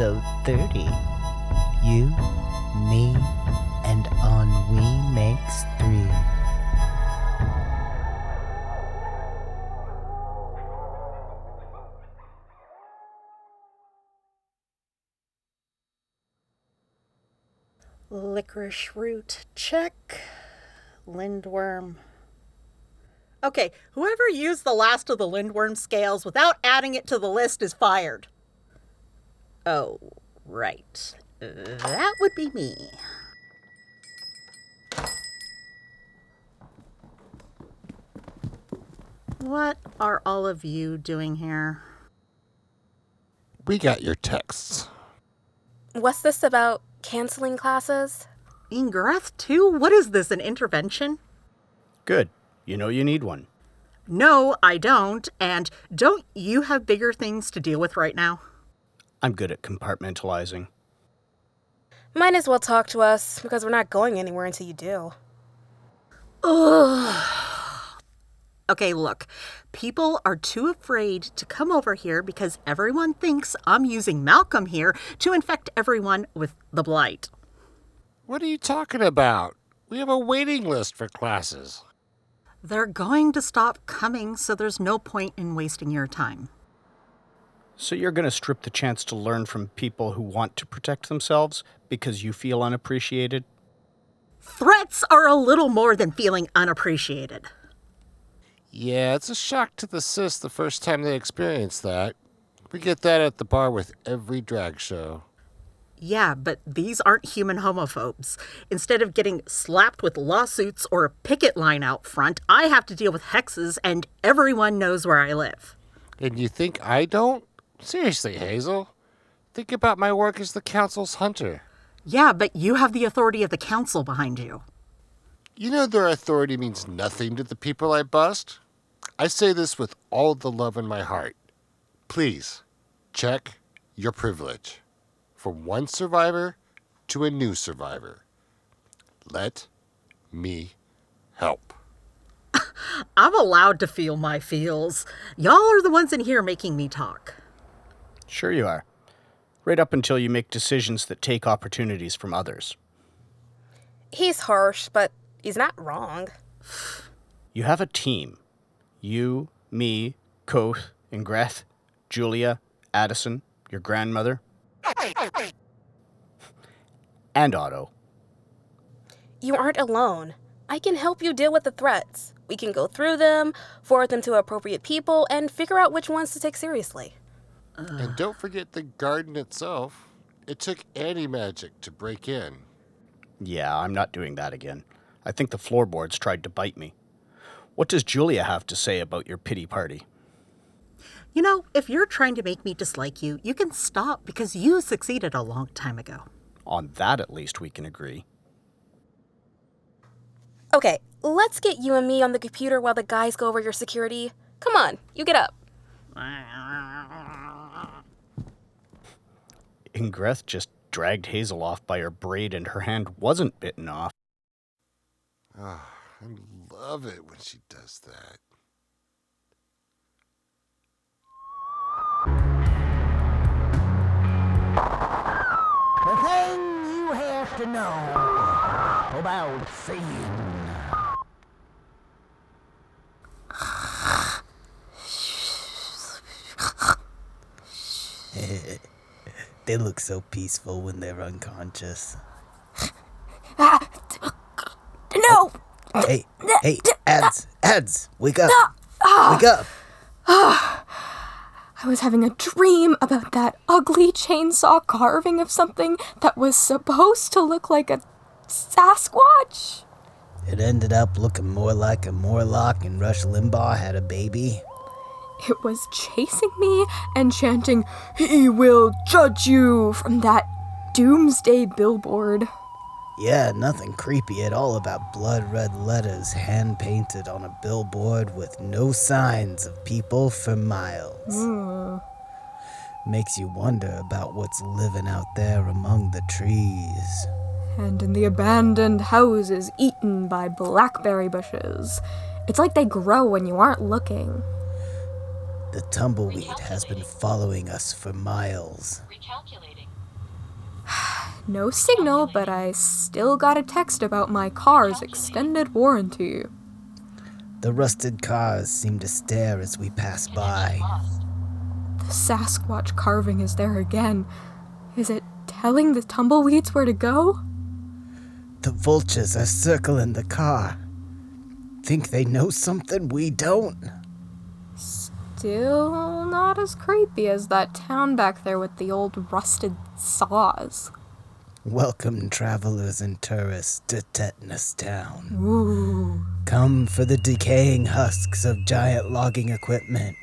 episode 30. You, me, and ennui makes three. Licorice root, check. Lindworm. Okay, whoever used the last of the lindworm scales without adding it to the list is fired. Oh, right. That would be me. What are all of you doing here? We got your texts. What's this about canceling classes? Ingreth, too? What is this, an intervention? Good. You know you need one. No, I don't. And don't you have bigger things to deal with right now? I'm good at compartmentalizing. Might as well talk to us because we're not going anywhere until you do. Okay, look, people are too afraid to come over here because everyone thinks I'm using Malcolm here to infect everyone with the blight. What are you talking about? We have a waiting list for classes. They're going to stop coming, so there's no point in wasting your time. So you're going to strip the chance to learn from people who want to protect themselves because you feel unappreciated? Threats are a little more than feeling unappreciated. Yeah, it's a shock to the cis the first time they experience that. We get that at the bar with every drag show. Yeah, but these aren't human homophobes. Instead of getting slapped with lawsuits or a picket line out front, I have to deal with hexes, and everyone knows where I live. And you think I don't? Seriously, Hazel. Think about my work as the council's hunter. Yeah, but you have the authority of the council behind you. You know their authority means nothing to the people I bust? I say this with all the love in my heart. Please, check your privilege. From one survivor to a new survivor. Let me help. I'm allowed to feel my feels. Y'all are the ones in here making me talk. Sure you are. Right up until you make decisions that take opportunities from others. He's harsh, but he's not wrong. You have a team. You, me, Quoth, Ingreth, Julia, Addison, your grandmother, and Otto. You aren't alone. I can help you deal with the threats. We can go through them, forward them to appropriate people, and figure out which ones to take seriously. And don't forget the garden itself. It took anti magic to break in. Yeah, I'm not doing that again. I think the floorboards tried to bite me. What does Julia have to say about your pity party? You know, if you're trying to make me dislike you, you can stop because you succeeded a long time ago. On that, at least, we can agree. Okay, let's get you and me on the computer while the guys go over your security. Come on, you get up. Ingreth just dragged Hazel off by her braid and her hand wasn't bitten off. Ah, I love it when she does that. The thing you have to know about seeing. they look so peaceful when they're unconscious. No! Hey, hey, ads, ads, wake up, wake up. I was having a dream about that ugly chainsaw carving of something that was supposed to look like a Sasquatch. It ended up looking more like a Morlock and Rush Limbaugh had a baby. It was chasing me and chanting, He will judge you from that doomsday billboard. Yeah, nothing creepy at all about blood red letters hand painted on a billboard with no signs of people for miles. Hmm. Makes you wonder about what's living out there among the trees. And in the abandoned houses eaten by blackberry bushes. It's like they grow when you aren't looking. The tumbleweed has been following us for miles. Recalculating. No signal, but I still got a text about my car's extended warranty. The rusted cars seem to stare as we pass by. The Sasquatch carving is there again. Is it telling the tumbleweeds where to go? The vultures are circling the car. Think they know something we don't? Still not as creepy as that town back there with the old rusted saws. Welcome, travelers and tourists, to Tetanus Town. Ooh. Come for the decaying husks of giant logging equipment.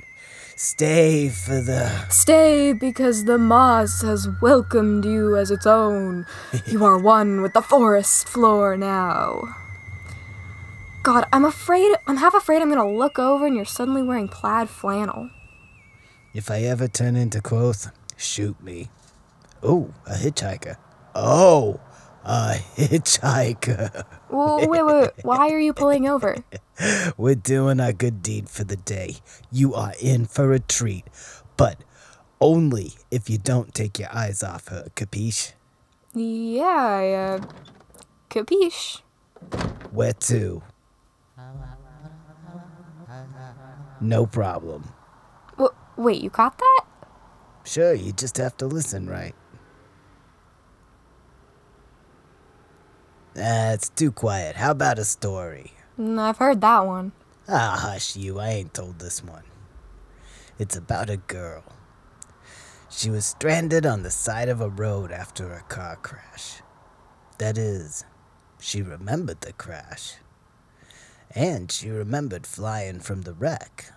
Stay for the. Stay because the moss has welcomed you as its own. You are one with the forest floor now. God, I'm afraid, I'm half afraid I'm gonna look over and you're suddenly wearing plaid flannel. If I ever turn into Quoth, shoot me. Oh, a hitchhiker. Oh, a hitchhiker. Wait, wait, wait, why are you pulling over? We're doing our good deed for the day. You are in for a treat, but only if you don't take your eyes off her, capiche? Yeah, I, uh, capiche. Where to? No problem. W- wait, you caught that? Sure, you just have to listen right. That's it's too quiet. How about a story? Mm, I've heard that one. Ah, hush you, I ain't told this one. It's about a girl. She was stranded on the side of a road after a car crash. That is, she remembered the crash. And she remembered flying from the wreck.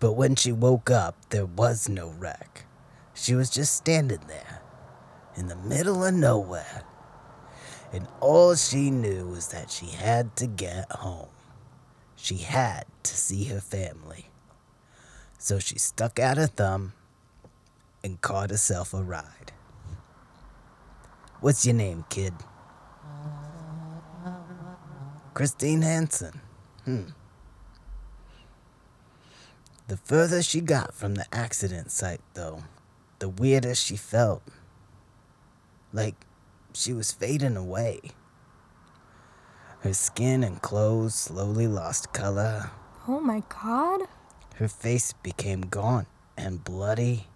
But when she woke up, there was no wreck. She was just standing there, in the middle of nowhere. And all she knew was that she had to get home. She had to see her family. So she stuck out her thumb and caught herself a ride. What's your name, kid? Christine Hansen. Hmm. The further she got from the accident site, though, the weirder she felt. Like she was fading away. Her skin and clothes slowly lost color. Oh my god. Her face became gaunt and bloody.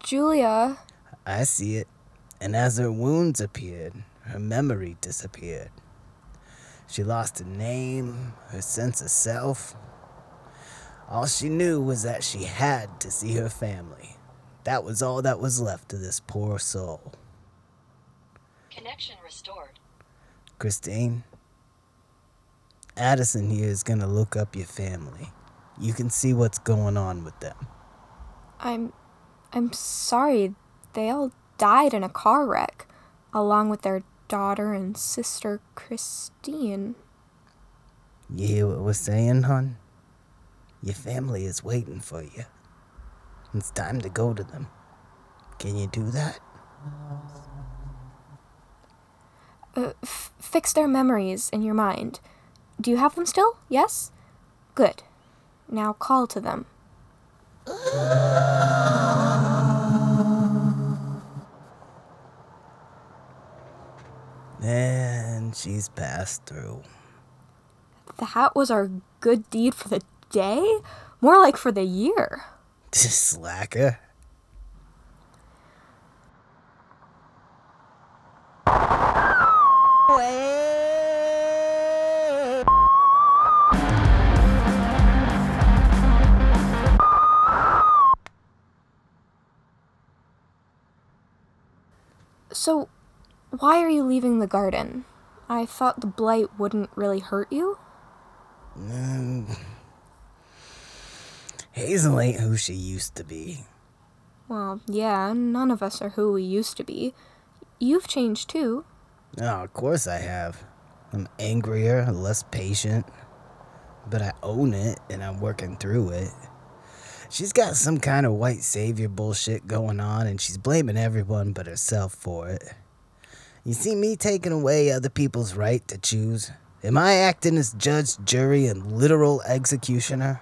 Julia. I see it. And as her wounds appeared, her memory disappeared. She lost her name, her sense of self. All she knew was that she had to see her family. That was all that was left of this poor soul. Connection restored. Christine, Addison here is gonna look up your family. You can see what's going on with them. I'm I'm sorry. They all died in a car wreck along with their daughter and sister Christine. You hear what we're saying, hon? Your family is waiting for you. It's time to go to them. Can you do that? Uh, f- fix their memories in your mind. Do you have them still? Yes? Good. Now call to them. And she's passed through. That was our good deed for the day? More like for the year. Slacker. So, why are you leaving the garden? I thought the blight wouldn't really hurt you. Mm. Hazel ain't who she used to be. Well, yeah, none of us are who we used to be. You've changed too. Oh, of course I have. I'm angrier, less patient. But I own it and I'm working through it. She's got some kind of white savior bullshit going on and she's blaming everyone but herself for it. You see me taking away other people's right to choose? Am I acting as judge, jury, and literal executioner?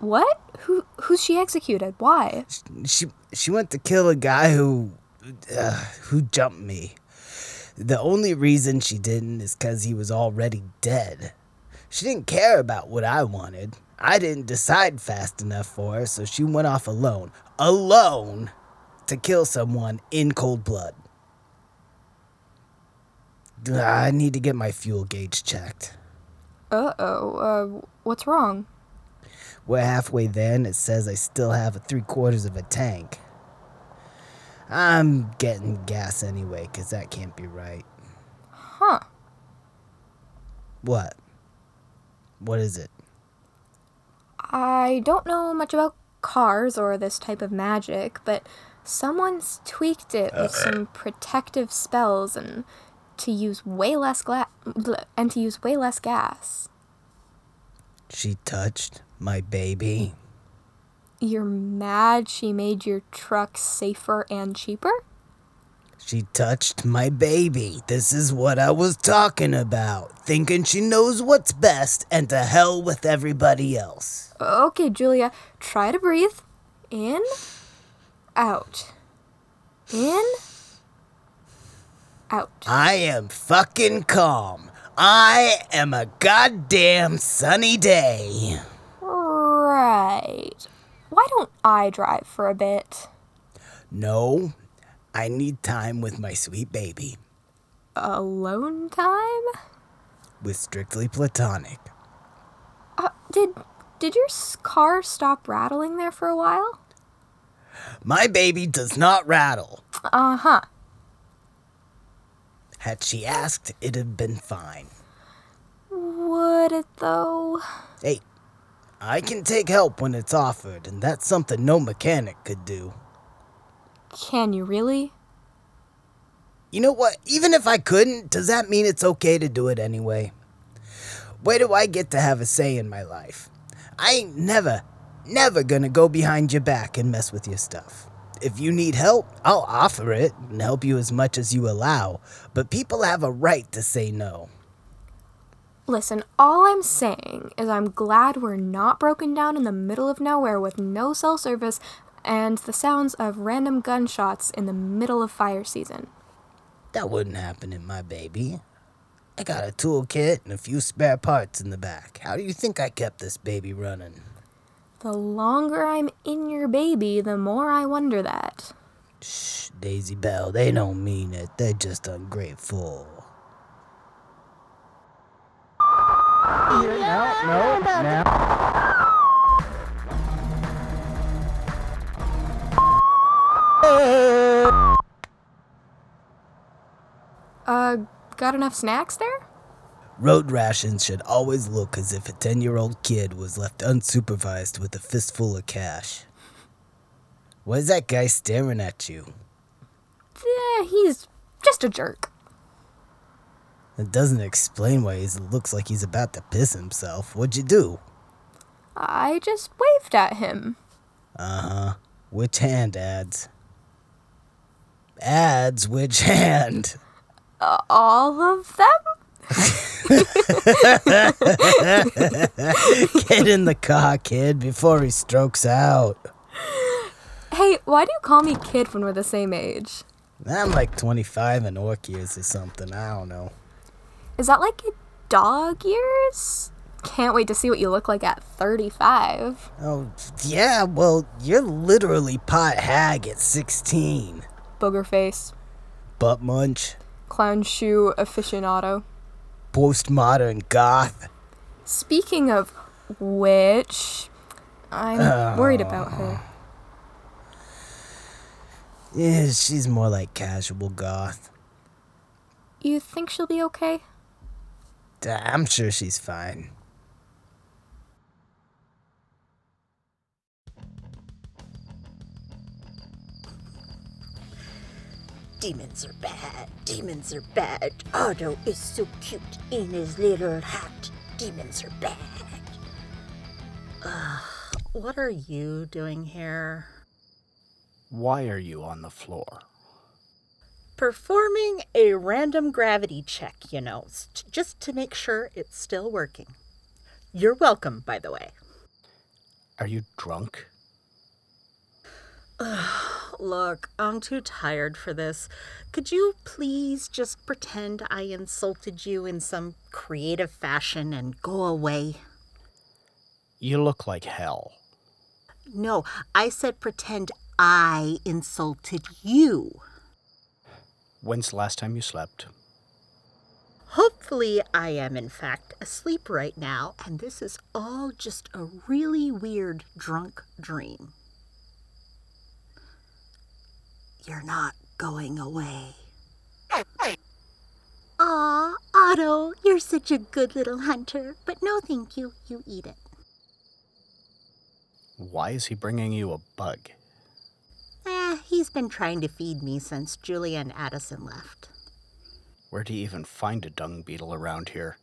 What? Who who's she executed? Why? She she went to kill a guy who uh, who jumped me. The only reason she didn't is because he was already dead. She didn't care about what I wanted. I didn't decide fast enough for her, so she went off alone. Alone! To kill someone in cold blood. I need to get my fuel gauge checked. Uh-oh. Uh what's wrong? We're halfway there, and it says I still have a three quarters of a tank. I'm getting gas anyway, 'cause that can't be right. Huh. What? What is it? I don't know much about cars or this type of magic, but someone's tweaked it with some protective spells and to use way less gla- and to use way less gas. She touched my baby. You're mad she made your truck safer and cheaper? She touched my baby. This is what I was talking about. Thinking she knows what's best, and to hell with everybody else. Okay, Julia, try to breathe. In, out. In, out. I am fucking calm. I am a goddamn sunny day. Right. Why don't I drive for a bit? No, I need time with my sweet baby. Alone time? With strictly platonic. Uh, did did your car stop rattling there for a while? My baby does not rattle. Uh huh. Had she asked, it'd have been fine. Would it though? Hey, I can take help when it's offered, and that's something no mechanic could do. Can you really? You know what? Even if I couldn't, does that mean it's okay to do it anyway? Where do I get to have a say in my life? I ain't never, never gonna go behind your back and mess with your stuff. If you need help, I'll offer it and help you as much as you allow, but people have a right to say no. Listen, all I'm saying is I'm glad we're not broken down in the middle of nowhere with no cell service and the sounds of random gunshots in the middle of fire season. That wouldn't happen in my baby. I got a toolkit and a few spare parts in the back. How do you think I kept this baby running? The longer I'm in your baby, the more I wonder that. Shh, Daisy Bell, they don't mean it. They're just ungrateful. Uh, got enough snacks there? Road rations should always look as if a 10 year old kid was left unsupervised with a fistful of cash. Why is that guy staring at you? Yeah, he's just a jerk. It doesn't explain why he looks like he's about to piss himself. What'd you do? I just waved at him. Uh huh. Which hand, ads? Ads, which hand? All of them? Get in the car, kid, before he strokes out. Hey, why do you call me kid when we're the same age? I'm like 25 in orc years or something. I don't know. Is that like dog years? Can't wait to see what you look like at 35. Oh, yeah, well, you're literally pot hag at 16. Booger face, Butt munch, clown shoe aficionado. Postmodern goth. Speaking of which, I'm worried about her. Ah. Yeah, she's more like casual goth. You think she'll be okay? I'm sure she's fine. Demons are bad. Demons are bad. Otto is so cute in his little hat. Demons are bad. What are you doing here? Why are you on the floor? Performing a random gravity check, you know, just to make sure it's still working. You're welcome, by the way. Are you drunk? Look, I'm too tired for this. Could you please just pretend I insulted you in some creative fashion and go away? You look like hell. No, I said pretend I insulted you. When's the last time you slept? Hopefully, I am in fact asleep right now, and this is all just a really weird drunk dream. You're not going away. Aw, Otto, you're such a good little hunter. But no, thank you. You eat it. Why is he bringing you a bug? Eh, he's been trying to feed me since Julia and Addison left. Where do you even find a dung beetle around here?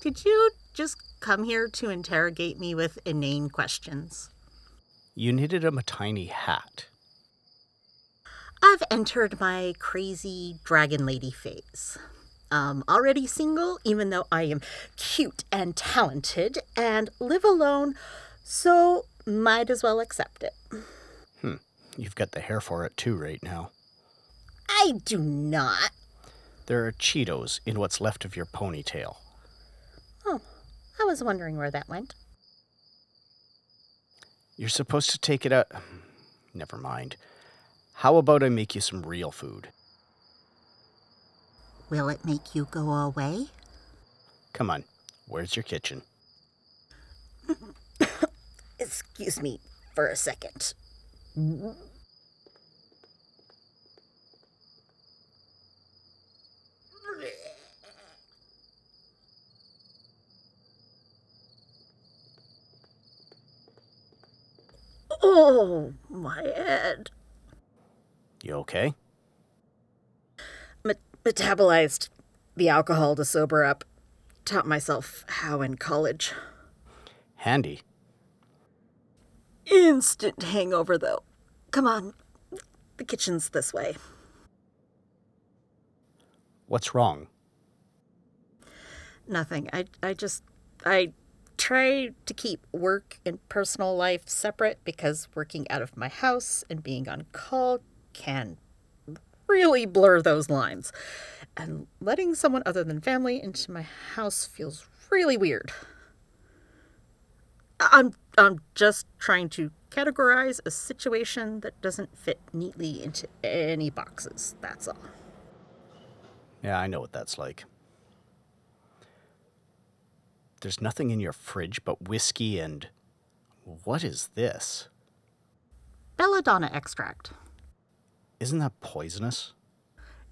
Did you just come here to interrogate me with inane questions? You knitted him a tiny hat. I've entered my crazy dragon lady phase. I'm already single, even though I am cute and talented and live alone, so might as well accept it. Hmm. You've got the hair for it too right now. I do not. There are Cheetos in what's left of your ponytail. Oh, I was wondering where that went. You're supposed to take it out. Never mind. How about I make you some real food? Will it make you go away? Come on. Where's your kitchen? Excuse me for a second. Oh, my head. You okay? Met- metabolized the alcohol to sober up. Taught myself how in college. Handy. Instant hangover, though. Come on. The kitchen's this way. What's wrong? Nothing. I, I just. I try to keep work and personal life separate because working out of my house and being on call can really blur those lines. And letting someone other than family into my house feels really weird. I'm I'm just trying to categorize a situation that doesn't fit neatly into any boxes. That's all. Yeah, I know what that's like. There's nothing in your fridge but whiskey and. What is this? Belladonna extract. Isn't that poisonous?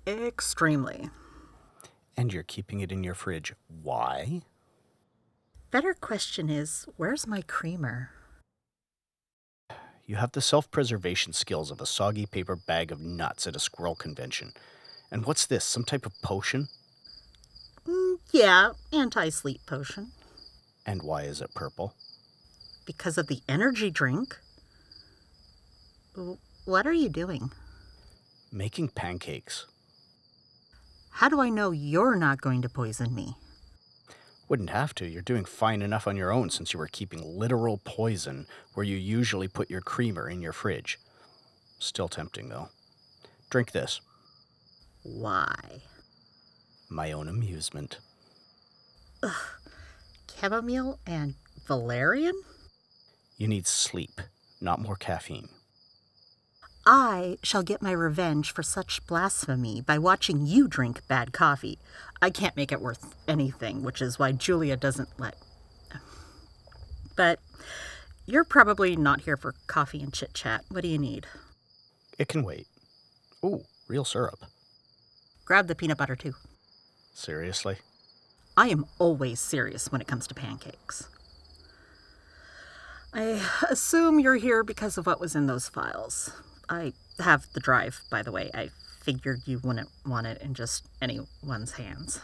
Extremely. And you're keeping it in your fridge. Why? Better question is, where's my creamer? You have the self preservation skills of a soggy paper bag of nuts at a squirrel convention. And what's this? Some type of potion? Mm, yeah, anti sleep potion. And why is it purple? Because of the energy drink. What are you doing? Making pancakes. How do I know you're not going to poison me? Wouldn't have to. You're doing fine enough on your own since you were keeping literal poison where you usually put your creamer in your fridge. Still tempting, though. Drink this. Why? My own amusement. Chamomile and valerian? You need sleep, not more caffeine. I shall get my revenge for such blasphemy by watching you drink bad coffee. I can't make it worth anything, which is why Julia doesn't let. But you're probably not here for coffee and chit chat. What do you need? It can wait. Ooh, real syrup. Grab the peanut butter too. Seriously? I am always serious when it comes to pancakes. I assume you're here because of what was in those files. I have the drive, by the way. I figured you wouldn't want it in just anyone's hands.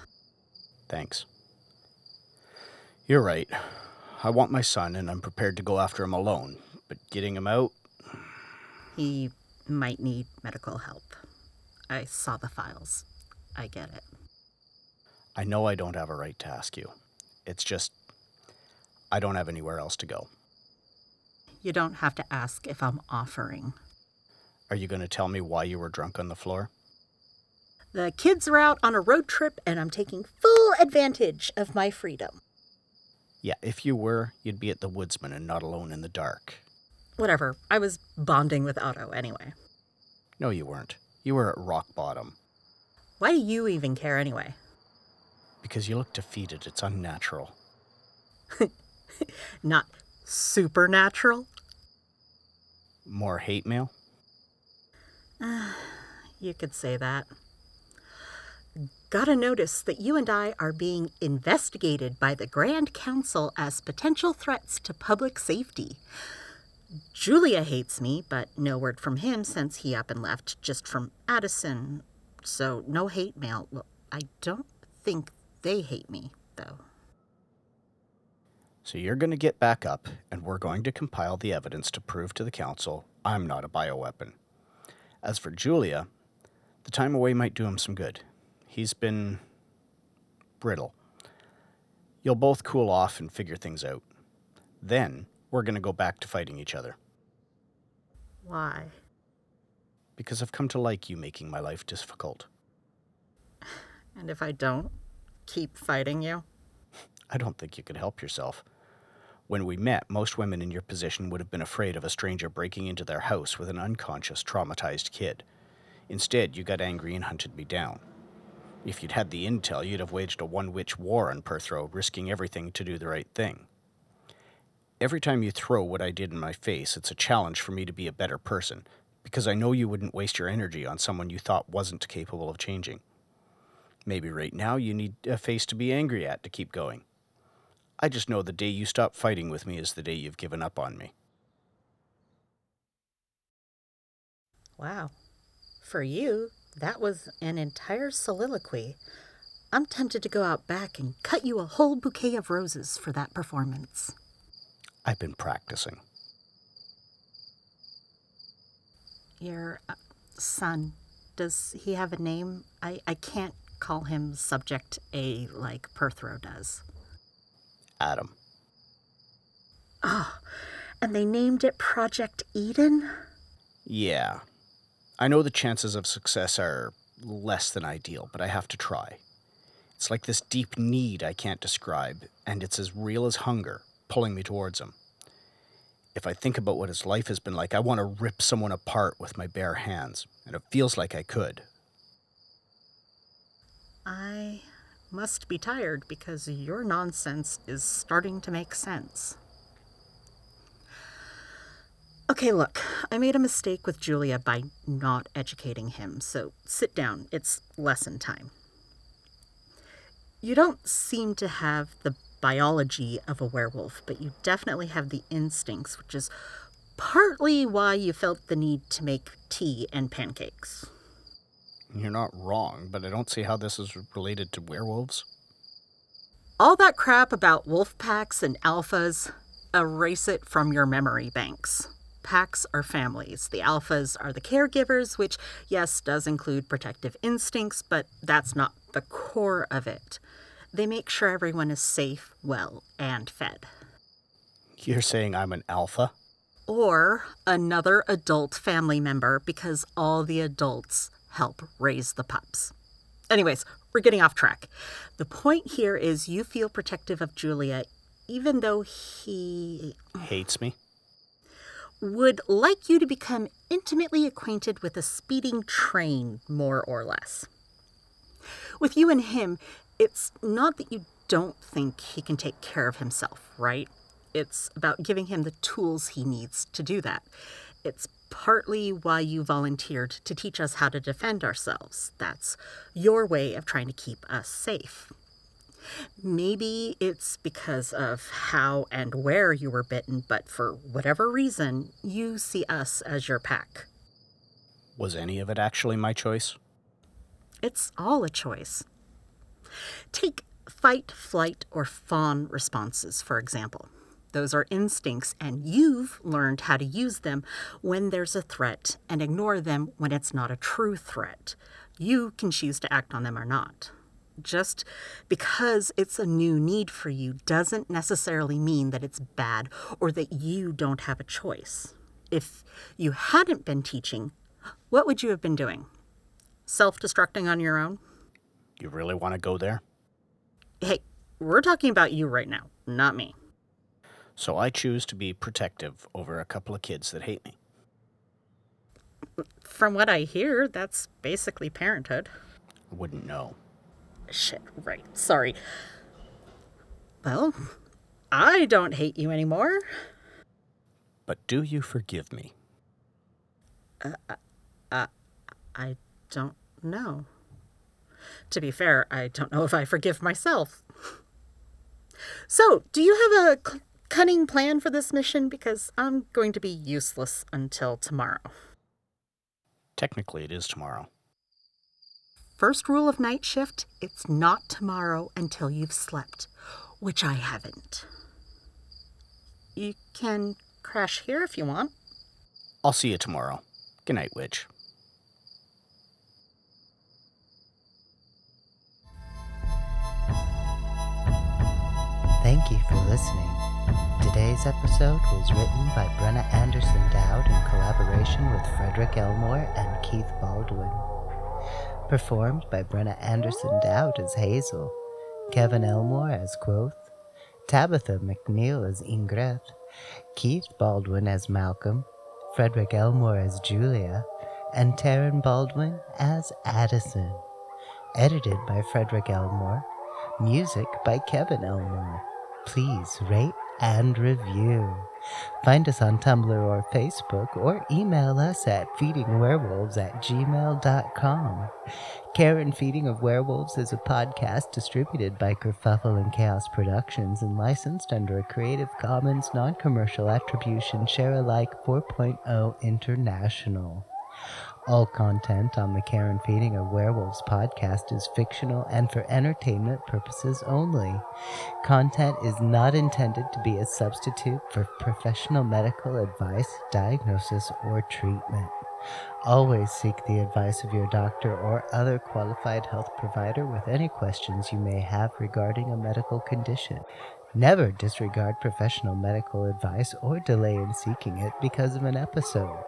Thanks. You're right. I want my son, and I'm prepared to go after him alone. But getting him out, He might need medical help. I saw the files. I get it. I know I don't have a right to ask you. It's just, I don't have anywhere else to go. You don't have to ask if I'm offering. Are you going to tell me why you were drunk on the floor? The kids are out on a road trip, and I'm taking full advantage of my freedom. Yeah, if you were, you'd be at the woodsman and not alone in the dark. Whatever. I was bonding with Otto anyway. No, you weren't. You were at rock bottom. Why do you even care anyway? Because you look defeated. It's unnatural. Not supernatural? More hate mail? You could say that. Gotta notice that you and I are being investigated by the Grand Council as potential threats to public safety. Julia hates me, but no word from him since he up and left, just from Addison. So no hate mail. Well, I don't think they hate me, though. So you're going to get back up, and we're going to compile the evidence to prove to the council I'm not a bioweapon. As for Julia, the time away might do him some good. He's been brittle. You'll both cool off and figure things out. Then we're going to go back to fighting each other Why? because I've come to like you making my life difficult. And if I don't, keep fighting you? I don't think you could help yourself. When we met, most women in your position would have been afraid of a stranger breaking into their house with an unconscious, traumatized kid. Instead, you got angry and hunted me down. If you'd had the intel, you'd have waged a one witch war on Perthrow, risking everything to do the right thing. Every time you throw what I did in my face, it's a challenge for me to be a better person, because I know you wouldn't waste your energy on someone you thought wasn't capable of changing. Maybe right now you need a face to be angry at to keep going. I just know the day you stop fighting with me is the day you've given up on me. Wow. For you, that was an entire soliloquy. I'm tempted to go out back and cut you a whole bouquet of roses for that performance. I've been practicing. Your uh, son, does he have a name? I, I can't call him Subject A like Perthrow does. Adam. Oh, and they named it Project Eden? Yeah. I know the chances of success are less than ideal, but I have to try. It's like this deep need I can't describe, and it's as real as hunger, pulling me towards him. If I think about what his life has been like, I want to rip someone apart with my bare hands, and it feels like I could. I must be tired because your nonsense is starting to make sense. Okay, look, I made a mistake with Julia by not educating him, so sit down. It's lesson time. You don't seem to have the biology of a werewolf, but you definitely have the instincts, which is partly why you felt the need to make tea and pancakes. You're not wrong, but I don't see how this is related to werewolves. All that crap about wolf packs and alphas, erase it from your memory banks. Packs are families. The alphas are the caregivers, which, yes, does include protective instincts, but that's not the core of it. They make sure everyone is safe, well, and fed. You're saying I'm an alpha? Or another adult family member because all the adults help raise the pups. Anyways, we're getting off track. The point here is you feel protective of Julia, even though he Hates me? would like you to become intimately acquainted with a speeding train, more or less. With you and him, it's not that you don't think he can take care of himself, right? It's about giving him the tools he needs to do that. It's partly why you volunteered to teach us how to defend ourselves. That's your way of trying to keep us safe. Maybe it's because of how and where you were bitten, but for whatever reason, you see us as your pack. Was any of it actually my choice? It's all a choice. Take fight, flight, or fawn responses, for example. Those are instincts, and you've learned how to use them when there's a threat and ignore them when it's not a true threat. You can choose to act on them or not. Just because it's a new need for you doesn't necessarily mean that it's bad or that you don't have a choice. If you hadn't been teaching, what would you have been doing? Self destructing on your own? You really want to go there? Hey, we're talking about you right now, not me. So I choose to be protective over a couple of kids that hate me. From what I hear, that's basically parenthood. I wouldn't know. Shit, right. Sorry. Well, I don't hate you anymore. But do you forgive me? Uh, uh, uh, I don't know. To be fair, I don't know if I forgive myself. So, do you have a cunning plan for this mission? Because I'm going to be useless until tomorrow. Technically, it is tomorrow. First rule of night shift it's not tomorrow until you've slept, which I haven't. You can crash here if you want. I'll see you tomorrow. Good night, witch. Thank you for listening. Today's episode was written by Brenna Anderson Dowd in collaboration with Frederick Elmore and Keith Baldwin. Performed by Brenna Anderson Dowd as Hazel, Kevin Elmore as Quoth, Tabetha McNeal as Ingrid, Keith Baldwin as Malcolm, Frederick Elmore as Julia, and Taryn Baldwin as Addison. Edited by Frederick Elmore. Music by Kevin Elmore. Please rate and review. Find us on Tumblr or Facebook or email us at feedingwerewolves at gmail.com. Care and Feeding of Werewolves is a podcast distributed by Kerfuffle and Chaos Productions and licensed under a Creative Commons non-commercial attribution share alike 4.0 international. All content on the Care and Feeding of Werewolves podcast is fictional and for entertainment purposes only. Content is not intended to be a substitute for professional medical advice, diagnosis, or treatment. Always seek the advice of your doctor or other qualified health provider with any questions you may have regarding a medical condition. Never disregard professional medical advice or delay in seeking it because of an episode.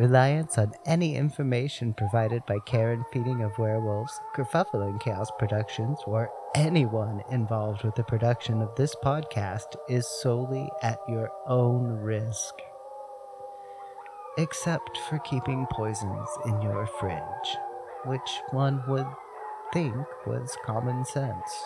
Reliance on any information provided by Care and Feeding of Werewolves, Kerfuffle and Chaos Productions, or anyone involved with the production of this podcast is solely at your own risk. Except for keeping poisons in your fridge, which one would think was common sense.